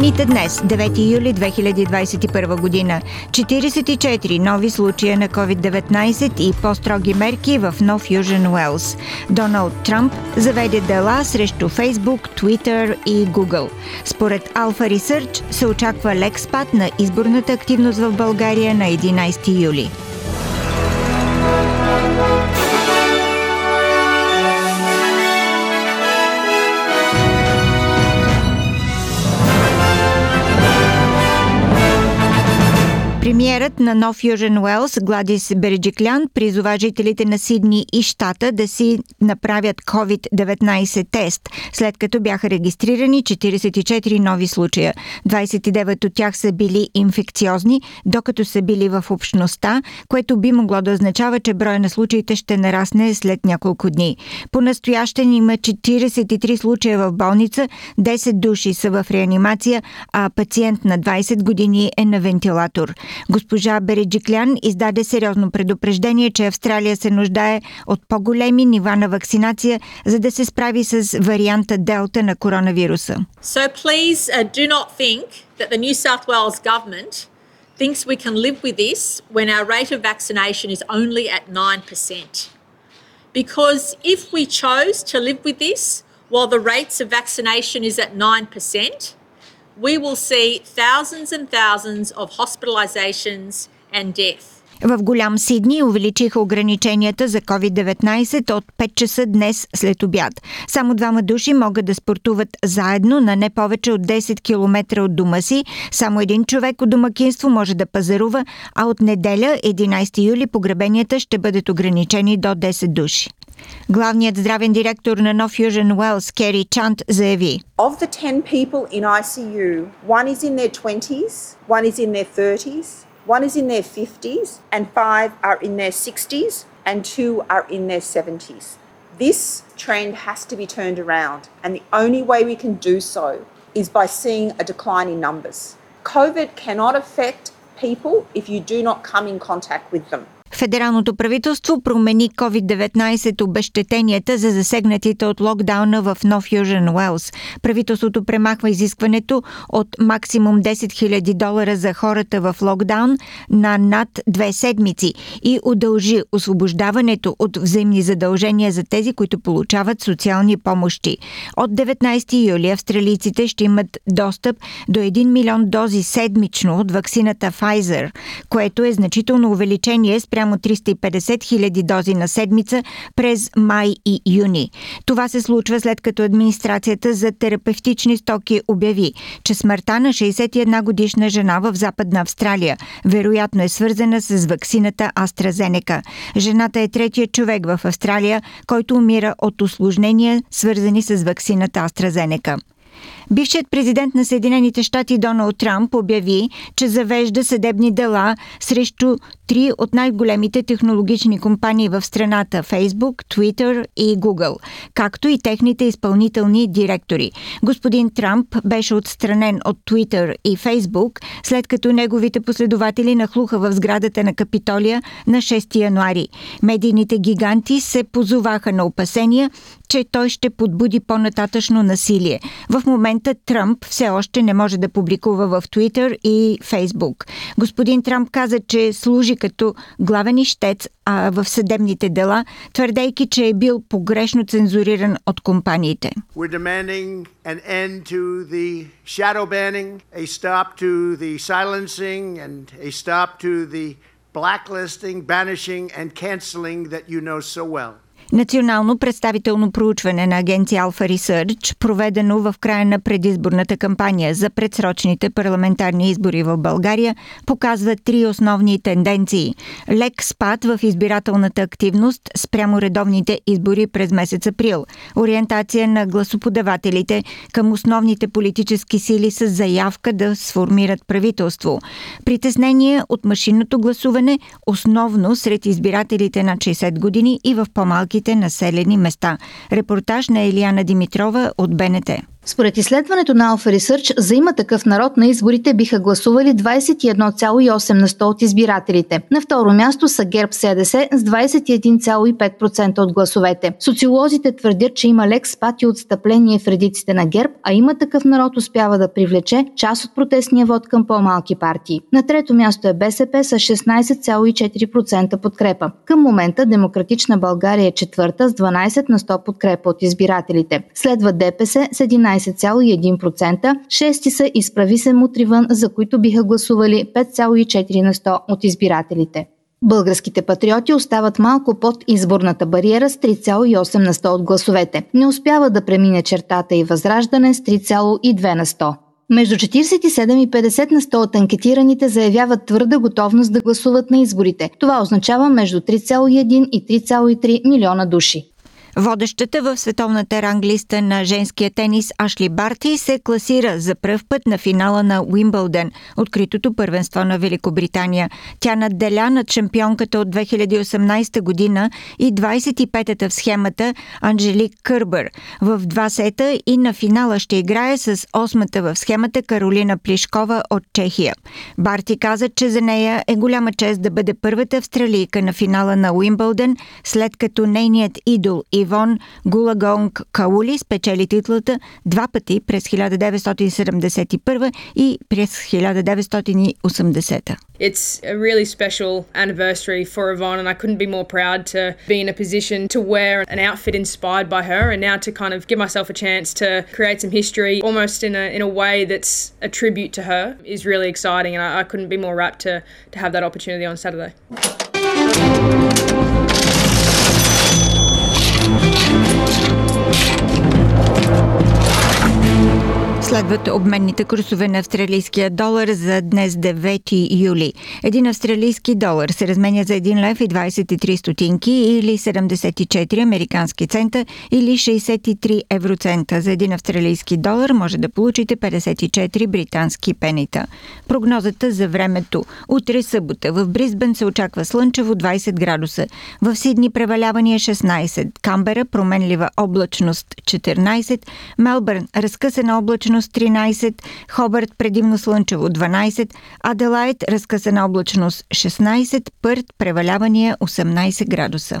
Новините днес, 9 юли 2021 година, 44 нови случая на COVID-19 и по-строги мерки в Нов Южен Уелс. Доналд Трамп заведе дела срещу Facebook, Twitter и Google. Според Alpha Research се очаква лек спад на изборната активност в България на 11 юли. Премиерът на Нов Южен Уелс Гладис Береджиклян призова жителите на Сидни и щата да си направят COVID-19 тест, след като бяха регистрирани 44 нови случая. 29 от тях са били инфекциозни, докато са били в общността, което би могло да означава, че броя на случаите ще нарасне след няколко дни. По-настоящен има 43 случая в болница, 10 души са в реанимация, а пациент на 20 години е на вентилатор. Госпожа Береджиклян издаде сериозно предупреждение, че Австралия се нуждае от по-големи нива на вакцинация, за да се справи с варианта Делта на коронавируса. So please uh, do not think that the New South Wales government thinks we can live with this when our rate of vaccination is only at 9%. Because if we chose to live with this while the rates of vaccination is at 9%, we will see thousands and thousands of hospitalisations and death. В голям Сидни увеличиха ограниченията за COVID-19 от 5 часа днес след обяд. Само двама души могат да спортуват заедно на не повече от 10 км от дома си. Само един човек от домакинство може да пазарува, а от неделя, 11 юли, погребенията ще бъдат ограничени до 10 души. Главният здравен директор на Нов Южен Уелс, Кери Чант, заяви. Of the 10 people in ICU, one is in their 20s, one is in their 30s, one is in their 50s, and five are in their 60s, and two are in their 70s. This trend has to be turned around, and the only way we can do so is by seeing a decline in numbers. COVID cannot affect people if you do not come in contact with them. Федералното правителство промени COVID-19 обещетенията за засегнатите от локдауна в Нов Южен Уелс. Правителството премахва изискването от максимум 10 000 долара за хората в локдаун на над две седмици и удължи освобождаването от взаимни задължения за тези, които получават социални помощи. От 19 юли австралийците ще имат достъп до 1 милион дози седмично от ваксината Pfizer, което е значително увеличение спрямо 350 хиляди дози на седмица през май и юни. Това се случва след като администрацията за терапевтични стоки обяви, че смъртта на 61 годишна жена в Западна Австралия вероятно е свързана с ваксината AstraZeneca. Жената е третия човек в Австралия, който умира от осложнения, свързани с ваксината AstraZeneca. Бившият президент на Съединените щати Доналд Трамп обяви, че завежда съдебни дела срещу три от най-големите технологични компании в страната Facebook, Twitter и Google, както и техните изпълнителни директори. Господин Трамп беше отстранен от Twitter и Facebook, след като неговите последователи нахлуха в сградата на Капитолия на 6 януари. Медийните гиганти се позоваха на опасения, че той ще подбуди по-нататъчно насилие. В момента Тръмп все още не може да публикува в Twitter и Facebook. Господин Трамп каза, че служи като главен ищец а, в съдебните дела, твърдейки, че е бил погрешно цензуриран от компаниите. We're demanding an end to the shadow banning, a stop to the silencing, and a stop blacklisting, banishing, and canceling that you know so well. Национално представително проучване на агенция Alpha Research, проведено в края на предизборната кампания за предсрочните парламентарни избори в България, показва три основни тенденции. Лек спад в избирателната активност спрямо редовните избори през месец април. Ориентация на гласоподавателите към основните политически сили с заявка да сформират правителство. Притеснение от машинното гласуване, основно сред избирателите на 60 години и в по-малки малките населени места. Репортаж на Елияна Димитрова от БНТ. Според изследването на Alpha Research, за има такъв народ на изборите биха гласували 21,8 на 100 от избирателите. На второ място са ГЕРБ СДС с 21,5% от гласовете. Социолозите твърдят, че има лек спад и отстъпление в редиците на ГЕРБ, а има такъв народ успява да привлече част от протестния вод към по-малки партии. На трето място е БСП с 16,4% подкрепа. Към момента Демократична България е четвърта с 12 на 100 подкрепа от избирателите. Следва ДПС с 11,1%, шести са изправи се мутривън, за които биха гласували 5,4 на 100 от избирателите. Българските патриоти остават малко под изборната бариера с 3,8 на 100 от гласовете. Не успява да премине чертата и възраждане с 3,2 на 100. Между 47 и 50 на 100 от анкетираните заявяват твърда готовност да гласуват на изборите. Това означава между 3,1 и 3,3 милиона души. Водещата в световната ранглиста на женския тенис Ашли Барти се класира за пръв път на финала на Уимбълден, откритото първенство на Великобритания. Тя надделя над шампионката от 2018 година и 25-та в схемата Анжелик Кърбър. В два сета и на финала ще играе с 8-та в схемата Каролина Плишкова от Чехия. Барти каза, че за нея е голяма чест да бъде първата австралийка на финала на Уимбълден, след като нейният идол и Ивон Гулагонг Каули спечели титлата два пъти през 1971 и през 1980. It's a really special anniversary for Yvonne, and I couldn't be more proud to be in a position to wear an outfit inspired by her, and now to kind of give myself a chance to create some history, almost in a in a way that's a tribute to her, is really exciting, and I, I couldn't be more rapt to to have that opportunity on Saturday. Следват обменните курсове на австралийския долар за днес 9 юли. Един австралийски долар се разменя за 1 лев и 23 стотинки или 74 американски цента или 63 евроцента. За един австралийски долар може да получите 54 британски пенита. Прогнозата за времето. Утре събота в Бризбен се очаква слънчево 20 градуса. В Сидни превалявания 16. Камбера променлива облачност 14. Мелбърн разкъсана облачност 13, Хобърт предимно слънчево 12, Аделайт разкъсана облачност 16, Пърт превалявания 18 градуса.